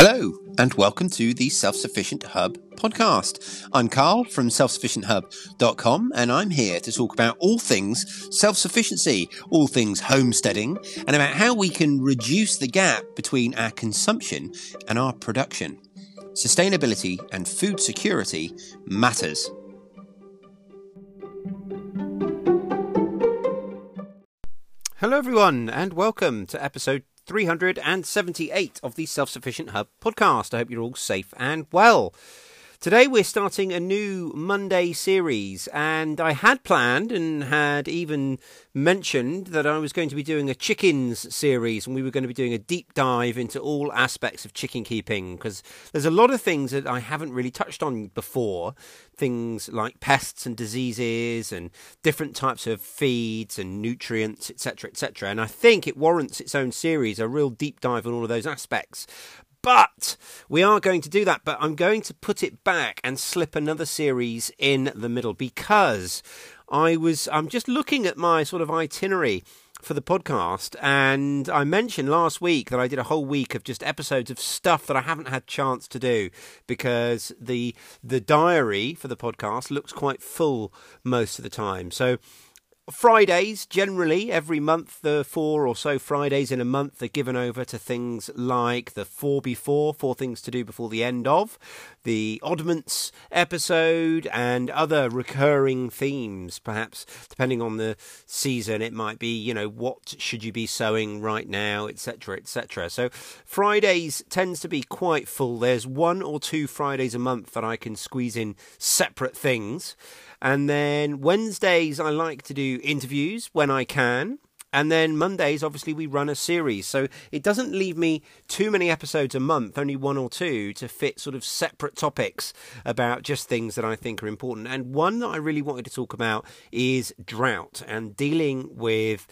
Hello, and welcome to the Self Sufficient Hub podcast. I'm Carl from selfsufficienthub.com, and I'm here to talk about all things self sufficiency, all things homesteading, and about how we can reduce the gap between our consumption and our production. Sustainability and food security matters. Hello, everyone, and welcome to episode 378 of the Self Sufficient Hub podcast. I hope you're all safe and well. Today we're starting a new Monday series, and I had planned and had even mentioned that I was going to be doing a chickens series, and we were going to be doing a deep dive into all aspects of chicken keeping because there's a lot of things that I haven't really touched on before. Things like pests and diseases, and different types of feeds and nutrients, etc., etc. And I think it warrants its own series, a real deep dive on all of those aspects. But we are going to do that, but I'm going to put it back and slip another series in the middle because I was I'm just looking at my sort of itinerary for the podcast and I mentioned last week that I did a whole week of just episodes of stuff that I haven't had chance to do because the the diary for the podcast looks quite full most of the time. So Fridays, generally, every month, the four or so Fridays in a month are given over to things like the four before, four things to do before the end of, the oddments episode, and other recurring themes. Perhaps, depending on the season, it might be, you know, what should you be sowing right now, etc., etc. So, Fridays tends to be quite full. There's one or two Fridays a month that I can squeeze in separate things. And then Wednesdays, I like to do interviews when I can. And then Mondays, obviously, we run a series. So it doesn't leave me too many episodes a month, only one or two, to fit sort of separate topics about just things that I think are important. And one that I really wanted to talk about is drought and dealing with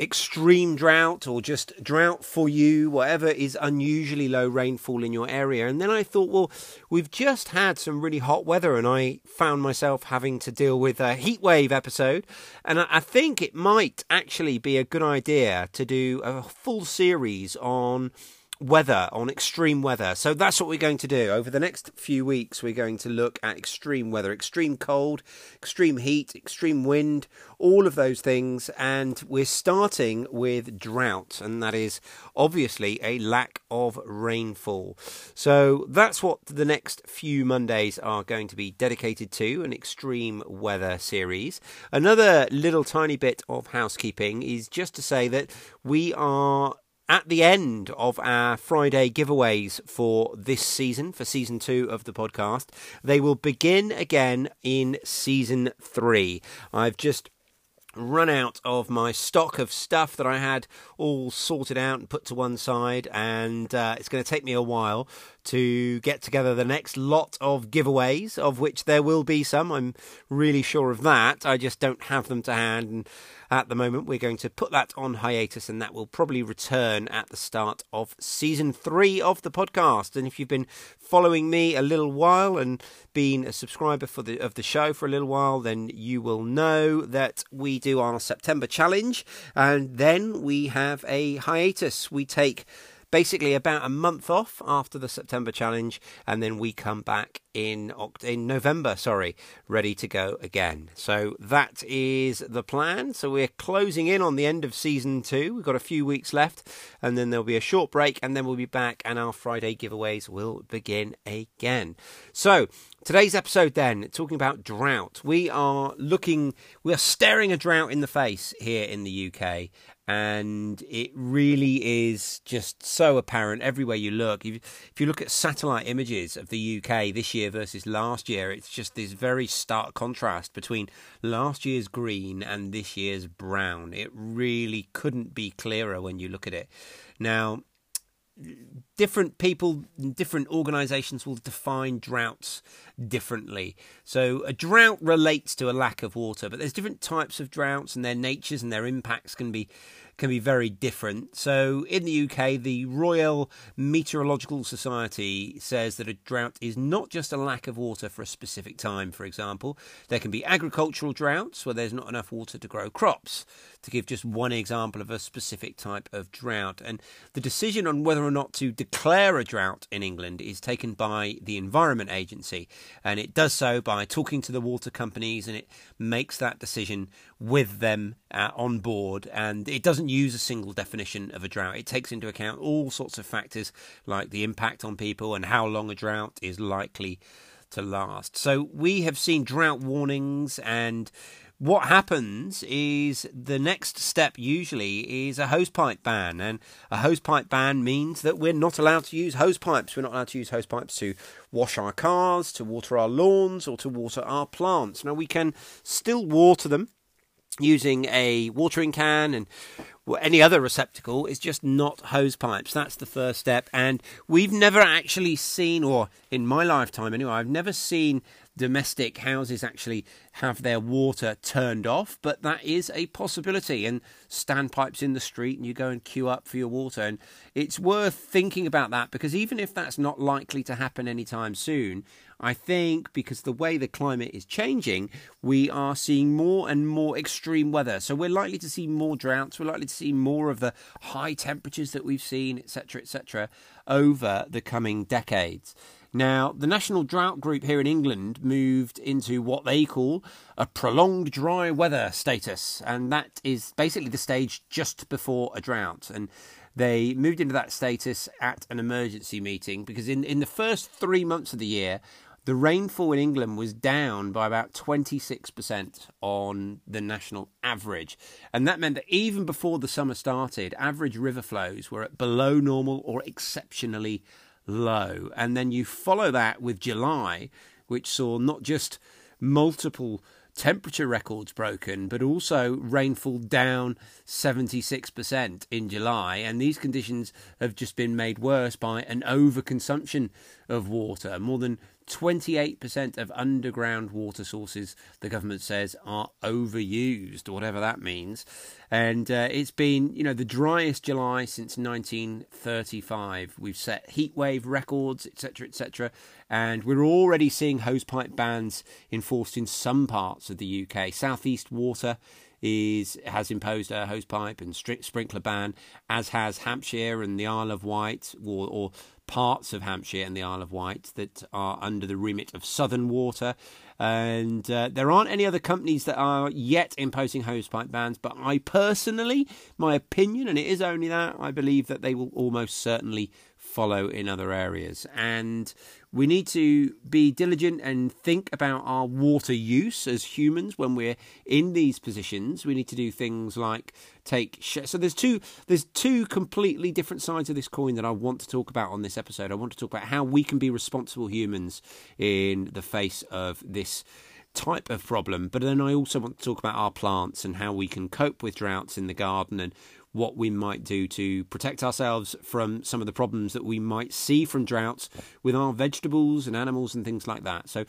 extreme drought or just drought for you, whatever is unusually low rainfall in your area. And then I thought, well, we've just had some really hot weather, and I found myself having to deal with a heat wave episode. And I think it might actually be a good idea to do a full series on weather, on extreme weather. So that's what we're going to do. Over the next few weeks, we're going to look at extreme weather, extreme cold, extreme heat, extreme wind, all of those things. And we're starting with drought, and that is obviously a lack of rainfall. So that's what the next few Mondays are going to be dedicated to an extreme weather series. Another little tiny bit of housekeeping is just to say that we are at the end of our Friday giveaways for this season, for season two of the podcast. They will begin again in season three. I've just run out of my stock of stuff that I had all sorted out and put to one side, and uh, it's going to take me a while to get together the next lot of giveaways, of which there will be some. I'm really sure of that. I just don't have them to hand, and at the moment. We're going to put that on hiatus, and that will probably return at the start of season three of the podcast. And if you've been following me a little while and been a subscriber for the of the show for a little while, then you will know that we do our September challenge, and then we have a hiatus. We take basically about a month off after the September challenge, and then we come back in in November. Sorry, ready to go again. So that is the plan. So we're closing in on the end of season two. We've got a few weeks left, and then there'll be a short break, and then we'll be back, and our Friday giveaways will begin again. So Today's episode, then, talking about drought. We are looking, we are staring a drought in the face here in the UK, and it really is just so apparent everywhere you look. If, you look at satellite images of the UK this year versus last year, it's just this very stark contrast between last year's green and this year's brown. It really couldn't be clearer when you look at it. Now, different people, and different organisations will define droughts differently. So a drought relates to a lack of water, but there's different types of droughts, and their natures and their impacts can be can be very different. So, in the UK, the Royal Meteorological Society says that a drought is not just a lack of water for a specific time, for example. There can be agricultural droughts where there's not enough water to grow crops, to give just one example of a specific type of drought. And the decision on whether or not to declare a drought in England is taken by the Environment Agency, and it does so by talking to the water companies and it makes that decision with them uh, on board. And it doesn't use a single definition of a drought. It takes into account all sorts of factors like the impact on people and how long a drought is likely to last. So we have seen drought warnings and what happens is the next step usually is a hosepipe ban, and a hosepipe ban means that we're not allowed to use hosepipes. We're not allowed to use hosepipes to wash our cars, to water our lawns, or to water our plants. Now we can still water them using a watering can and any other receptacle is just not hose pipes. That's the first step. And we've never actually seen, or in my lifetime anyway, I've never seen domestic houses actually have their water turned off, but that is a possibility. And standpipes in the street, and you go and queue up for your water. And it's worth thinking about that because even if that's not likely to happen anytime soon, I think because the way the climate is changing, we are seeing more and more extreme weather. So we're likely to see more droughts, we're likely to see more of the high temperatures that we've seen, etc., etc., over the coming decades. Now, the National Drought Group here in England moved into what they call a prolonged dry weather status, and that is basically the stage just before a drought. And they moved into that status at an emergency meeting because in, in the first three months of the year, the rainfall in England was down by about 26% on the national average. And that meant that even before the summer started, average river flows were at below normal or exceptionally low. And then you follow that with July, which saw not just multiple temperature records broken, but also rainfall down 76% in July. And these conditions have just been made worse by an overconsumption of water. More than 28% of underground water sources, the government says, are overused, whatever that means. And uh, it's been, you know, the driest July since 1935. We've set heatwave records, etc., etc. And we're already seeing hosepipe bans enforced in some parts of the UK. Southeast Water is has imposed a hosepipe and sprinkler ban, as has Hampshire and the Isle of Wight, or, or parts of Hampshire and the Isle of Wight that are under the remit of Southern Water. And uh, there aren't any other companies that are yet imposing hosepipe bans, but I personally, my opinion, and it is only that, I believe that they will almost certainly follow in other areas. And we need to be diligent and think about our water use as humans when we're in these positions. We need to do things like take sh- so there's two there's two completely different sides of this coin that I want to talk about on this episode. I want to talk about how we can be responsible humans in the face of this type of problem, but then I also want to talk about our plants and how we can cope with droughts in the garden and what we might do to protect ourselves from some of the problems that we might see from droughts with our vegetables and animals and things like that. So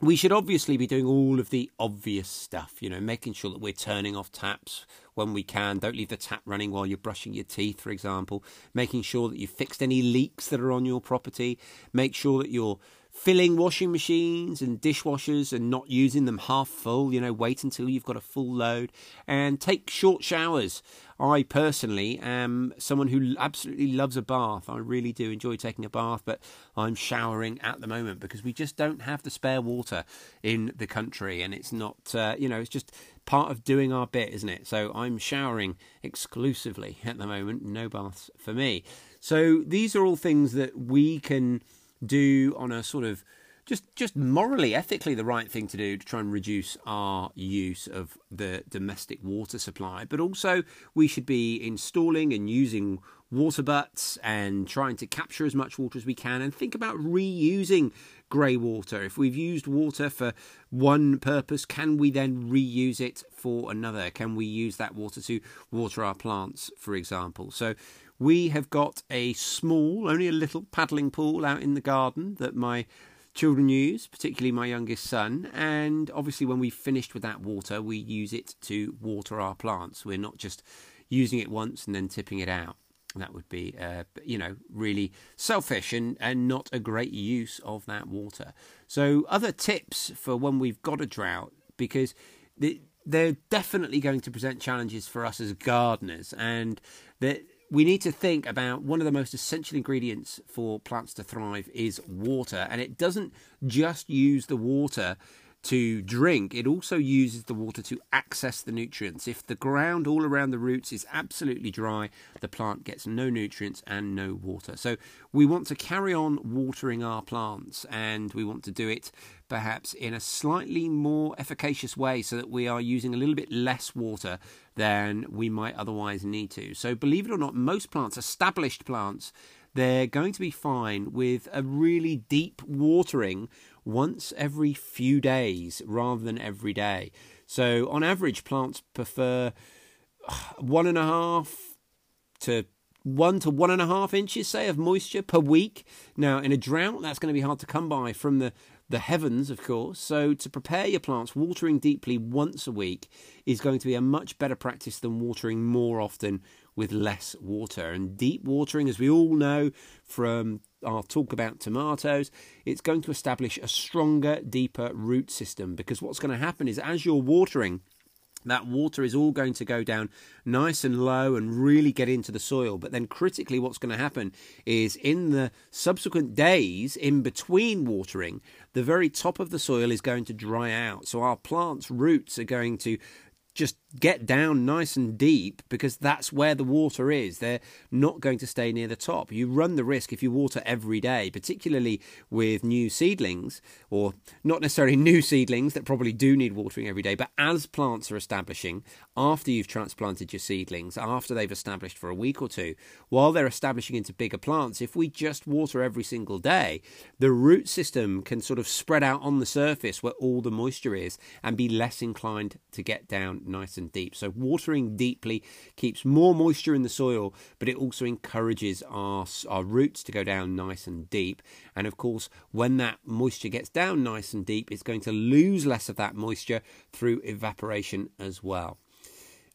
we should obviously be doing all of the obvious stuff, you know, making sure that we're turning off taps when we can. Don't leave the tap running while you're brushing your teeth, for example. Making sure that you've fixed any leaks that are on your property. Make sure that you're filling washing machines and dishwashers and not using them half full. You know, wait until you've got a full load and take short showers. I personally am someone who absolutely loves a bath. I really do enjoy taking a bath, but I'm showering at the moment because we just don't have the spare water in the country, and it's not, uh, you know, it's just part of doing our bit, isn't it? So I'm showering exclusively at the moment, no baths for me. So these are all things that we can do on a sort of just just morally, ethically the right thing to do to try and reduce our use of the domestic water supply. But also we should be installing and using water butts and trying to capture as much water as we can and think about reusing grey water. If we've used water for one purpose, can we then reuse it for another? Can we use that water to water our plants, for example? So we have got a small, only a little paddling pool out in the garden that my children use, particularly my youngest son. And obviously, when we've finished with that water, we use it to water our plants. We're not just using it once and then tipping it out. That would be, uh, you know, really selfish and, and not a great use of that water. So, other tips for when we've got a drought, because the, they're definitely going to present challenges for us as gardeners, and that we need to think about one of the most essential ingredients for plants to thrive is water, and it doesn't just use the water to drink, it also uses the water to access the nutrients. If the ground all around the roots is absolutely dry, the plant gets no nutrients and no water. So we want to carry on watering our plants and we want to do it perhaps in a slightly more efficacious way so that we are using a little bit less water than we might otherwise need to. So believe it or not, most plants, established plants, they're going to be fine with a really deep watering once every few days rather than every day. So, on average, plants prefer uh, one and a half to one to one and a half inches, say, of moisture per week. Now, in a drought, that's going to be hard to come by from the the heavens, of course. So, to prepare your plants, watering deeply once a week is going to be a much better practice than watering more often with less water. And deep watering, as we all know from our talk about tomatoes, it's going to establish a stronger, deeper root system because what's going to happen is as you're watering, that water is all going to go down nice and low and really get into the soil. But then, critically, what's going to happen is in the subsequent days in between watering, the very top of the soil is going to dry out. So, our plant's roots are going to just get down nice and deep because that's where the water is. They're not going to stay near the top. You run the risk if you water every day, particularly with new seedlings, or not necessarily new seedlings that probably do need watering every day, but as plants are establishing, after you've transplanted your seedlings, after they've established for a week or two, while they're establishing into bigger plants, if we just water every single day, the root system can sort of spread out on the surface where all the moisture is and be less inclined to get down nice and deep. So watering deeply keeps more moisture in the soil, but it also encourages our, our roots to go down nice and deep. And of course, when that moisture gets down nice and deep, it's going to lose less of that moisture through evaporation as well.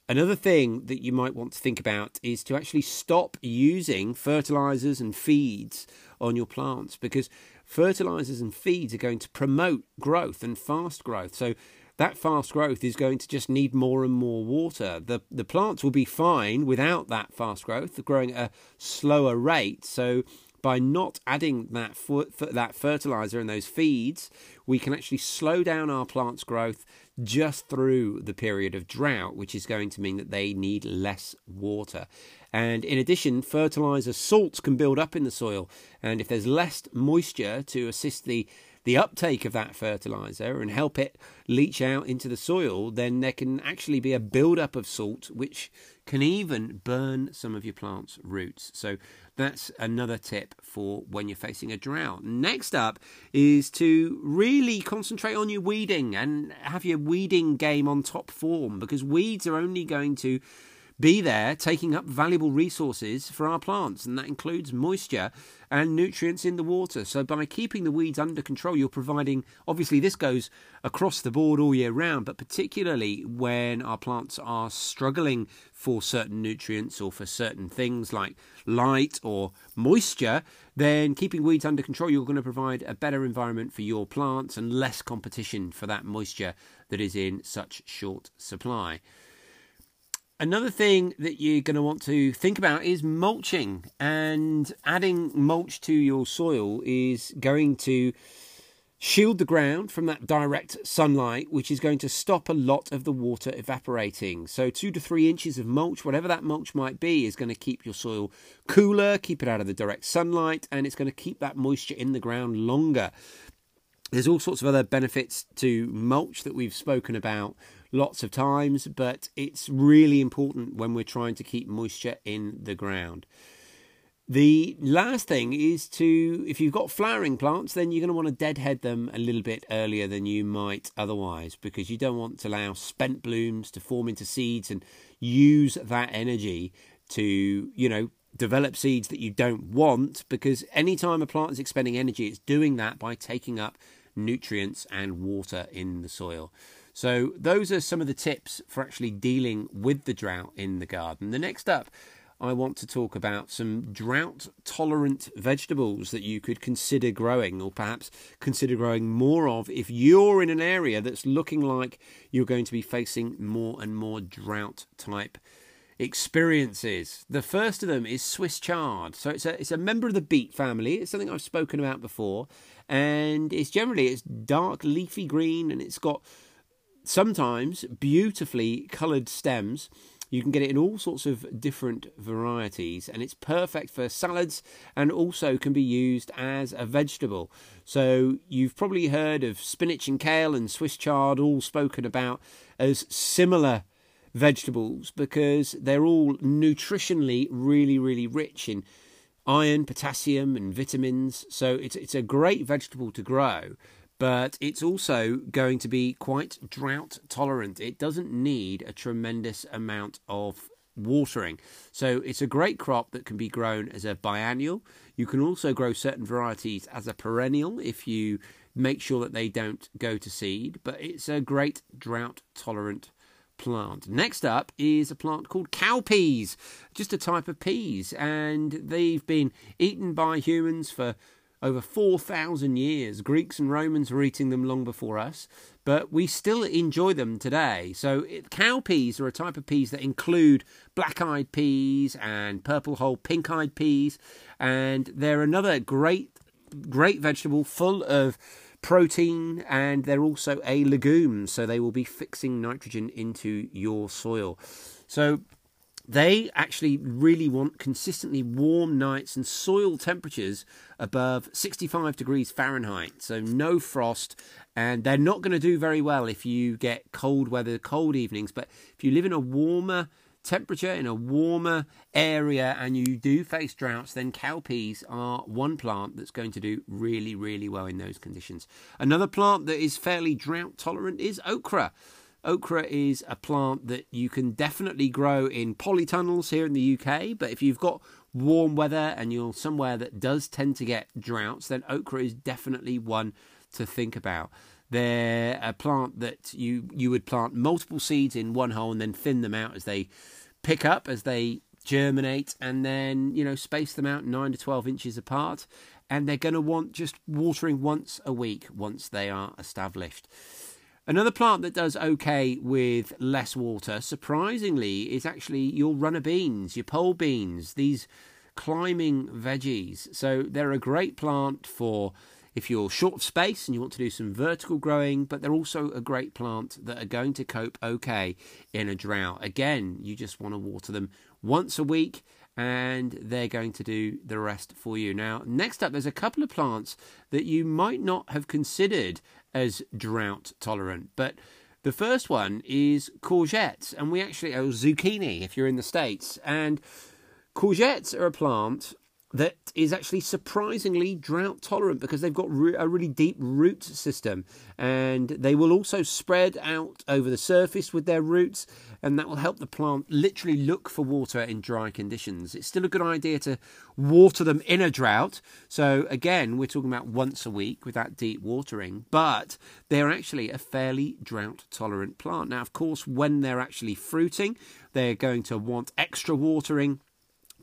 Another thing that you might want to think about is to actually stop using fertilizers and feeds on your plants because fertilizers and feeds are going to promote growth and fast growth. So that fast growth is going to just need more and more water. The the plants will be fine without that fast growth, growing at a slower rate. So by not adding that that fertilizer and those feeds, we can actually slow down our plants' growth just through the period of drought, which is going to mean that they need less water. And in addition, fertilizer salts can build up in the soil, and if there's less moisture to assist the the uptake of that fertilizer and help it leach out into the soil, then there can actually be a build-up of salt which can even burn some of your plant's roots. So that's another tip for when you're facing a drought. Next up is to really concentrate on your weeding and have your weeding game on top form because weeds are only going to be there taking up valuable resources for our plants, and that includes moisture and nutrients in the water. So, by keeping the weeds under control, you're providing obviously, this goes across the board all year round, but particularly when our plants are struggling for certain nutrients or for certain things like light or moisture, then keeping weeds under control, you're going to provide a better environment for your plants and less competition for that moisture that is in such short supply. Another thing that you're going to want to think about is mulching, and adding mulch to your soil is going to shield the ground from that direct sunlight, which is going to stop a lot of the water evaporating. So, two to three inches of mulch, whatever that mulch might be, is going to keep your soil cooler, keep it out of the direct sunlight, and it's going to keep that moisture in the ground longer. There's all sorts of other benefits to mulch that we've spoken about lots of times, but it's really important when we're trying to keep moisture in the ground. The last thing is to, if you've got flowering plants, then you're going to want to deadhead them a little bit earlier than you might otherwise because you don't want to allow spent blooms to form into seeds and use that energy to, you know, develop seeds that you don't want because anytime a plant is expending energy, it's doing that by taking up nutrients and water in the soil. So, those are some of the tips for actually dealing with the drought in the garden. The next up, I want to talk about some drought tolerant vegetables that you could consider growing, or perhaps consider growing more of if you're in an area that's looking like you're going to be facing more and more drought type experiences. The first of them is Swiss chard. So it's a it's a member of the beet family. It's something I've spoken about before, and it's generally it's dark leafy green, and it's got sometimes beautifully coloured stems. You can get it in all sorts of different varieties, and it's perfect for salads and also can be used as a vegetable. So, you've probably heard of spinach and kale and Swiss chard all spoken about as similar vegetables because they're all nutritionally really, really rich in iron, potassium, and vitamins. So it's it's a great vegetable to grow, but it's also going to be quite drought tolerant. It doesn't need a tremendous amount of watering. So it's a great crop that can be grown as a biennial. You can also grow certain varieties as a perennial if you make sure that they don't go to seed, but it's a great drought tolerant plant. Next up is a plant called cowpeas, just a type of peas, and they've been eaten by humans for over 4,000 years. Greeks and Romans were eating them long before us, but we still enjoy them today. So, it, cowpeas are a type of peas that include black eyed peas and purple hull pink eyed peas, and they're another great, great vegetable full of protein and they're also a legume, so they will be fixing nitrogen into your soil. So they actually really want consistently warm nights and soil temperatures above 65 degrees Fahrenheit, so no frost. And they're not going to do very well if you get cold weather, cold evenings. But if you live in a warmer temperature in a warmer area and you do face droughts, then cowpeas are one plant that's going to do really, really well in those conditions. Another plant that is fairly drought tolerant is okra. Okra is a plant that you can definitely grow in polytunnels here in the UK, but if you've got warm weather and you're somewhere that does tend to get droughts, then okra is definitely one to think about. They're a plant that you you would plant multiple seeds in one hole and then thin them out as they pick up as they germinate and then you know space them out 9 to 12 inches apart and they're going to want just watering once a week once they are established another plant that does okay with less water surprisingly is actually your runner beans your pole beans these climbing veggies so they're a great plant for if you're short of space and you want to do some vertical growing, but they're also a great plant that are going to cope okay in a drought. Again, you just want to water them once a week and they're going to do the rest for you. Now, next up, there's a couple of plants that you might not have considered as drought tolerant, but the first one is courgettes, and we actually, oh, zucchini if you're in the States. And courgettes are a plant that is actually surprisingly drought tolerant because they've got a really deep root system and they will also spread out over the surface with their roots and that will help the plant literally look for water in dry conditions. It's still a good idea to water them in a drought. So again, we're talking about once a week with that deep watering, but they're actually a fairly drought tolerant plant. Now, of course, when they're actually fruiting, they're going to want extra watering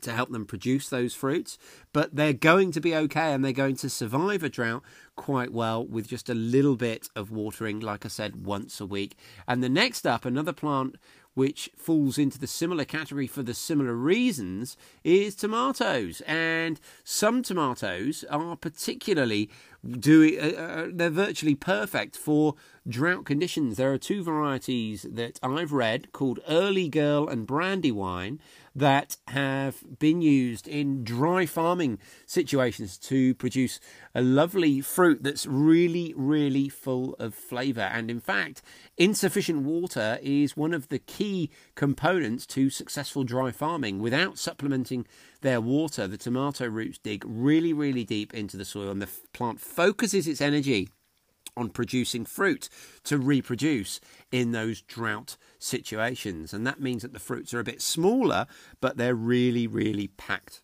to help them produce those fruits, but they're going to be okay and they're going to survive a drought quite well with just a little bit of watering, like I said, once a week. And the next up, another plant which falls into the similar category for the similar reasons is tomatoes. And some tomatoes are particularly do uh, uh, they're virtually perfect for drought conditions. There are two varieties that I've read called Early Girl and Brandywine that have been used in dry farming situations to produce a lovely fruit that's really, really full of flavour. And in fact, insufficient water is one of the key components to successful dry farming. Without supplementing their water, the tomato roots dig really, really deep into the soil and the plant focuses its energy on producing fruit to reproduce in those drought situations. And that means that the fruits are a bit smaller, but they're really, really packed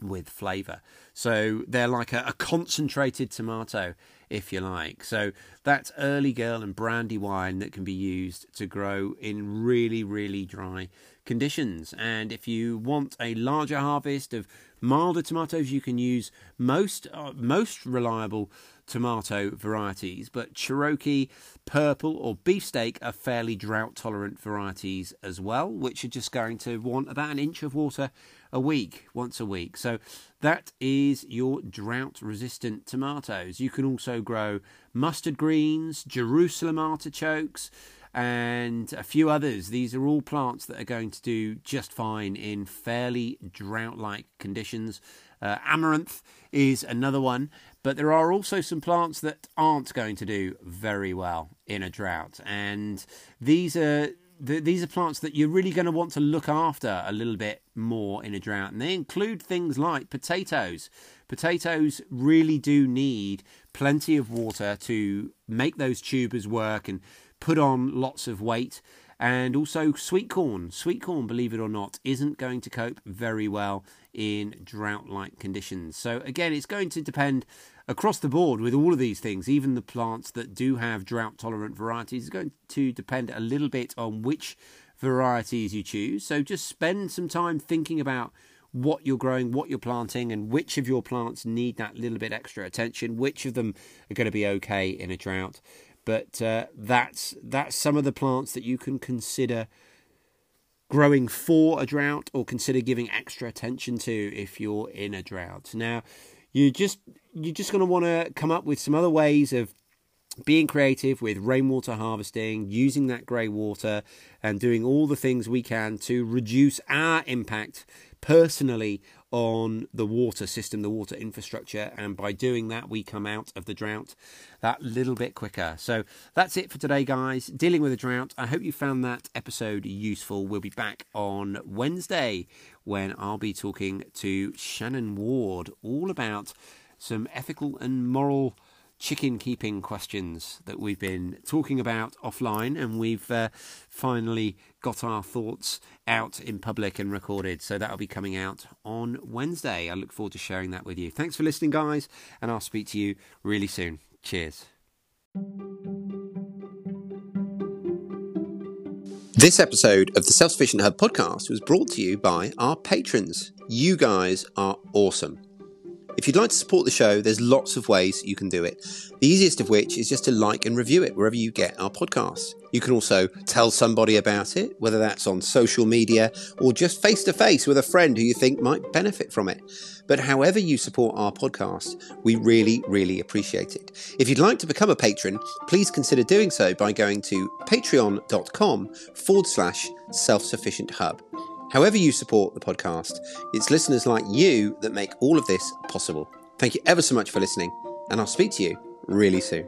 with flavour. So they're like a, a, concentrated tomato if you like. So that's early girl and Brandywine that can be used to grow in really, really dry conditions. And if you want a larger harvest of milder tomatoes, you can use most uh, most reliable tomato varieties, but Cherokee, Purple, or Beefsteak are fairly drought tolerant varieties as well, which are just going to want about an inch of water a week, once a week. So that is your drought resistant tomatoes. You can also grow mustard greens, Jerusalem artichokes, and a few others. These are all plants that are going to do just fine in fairly drought like conditions. Uh, amaranth is another one, but there are also some plants that aren't going to do very well in a drought, and these are the, these are plants that you're really going to want to look after a little bit more in a drought, and they include things like potatoes. Potatoes really do need plenty of water to make those tubers work and put on lots of weight. And also sweet corn. Sweet corn, believe it or not, isn't going to cope very well in drought like conditions. So, again, it's going to depend across the board with all of these things, even the plants that do have drought tolerant varieties, is going to depend a little bit on which varieties you choose. So just spend some time thinking about what you're growing, what you're planting, and which of your plants need that little bit extra attention, which of them are going to be okay in a drought. But uh, that's that's some of the plants that you can consider growing for a drought or consider giving extra attention to if you're in a drought. Now, you just you're just going to want to come up with some other ways of being creative with rainwater harvesting, using that grey water, and doing all the things we can to reduce our impact personally on the water system, the water infrastructure, and by doing that, we come out of the drought that little bit quicker. So that's it for today, guys. Dealing with a drought. I hope you found that episode useful. We'll be back on Wednesday when I'll be talking to Shannon Ward all about some ethical and moral chicken keeping questions that we've been talking about offline, and we've uh, finally got our thoughts out in public and recorded. So that'll be coming out on Wednesday. I look forward to sharing that with you. Thanks for listening, guys, and I'll speak to you really soon. Cheers. This episode of the Self Sufficient Hub podcast was brought to you by our patrons. You guys are awesome. If you'd like to support the show, there's lots of ways you can do it. The easiest of which is just to like and review it wherever you get our podcast. You can also tell somebody about it, whether that's on social media or just face to face with a friend who you think might benefit from it. But however you support our podcast, we really, really appreciate it. If you'd like to become a patron, please consider doing so by going to patreon.com forward slash self sufficient hub. However, you support the podcast, it's listeners like you that make all of this possible. Thank you ever so much for listening, and I'll speak to you really soon.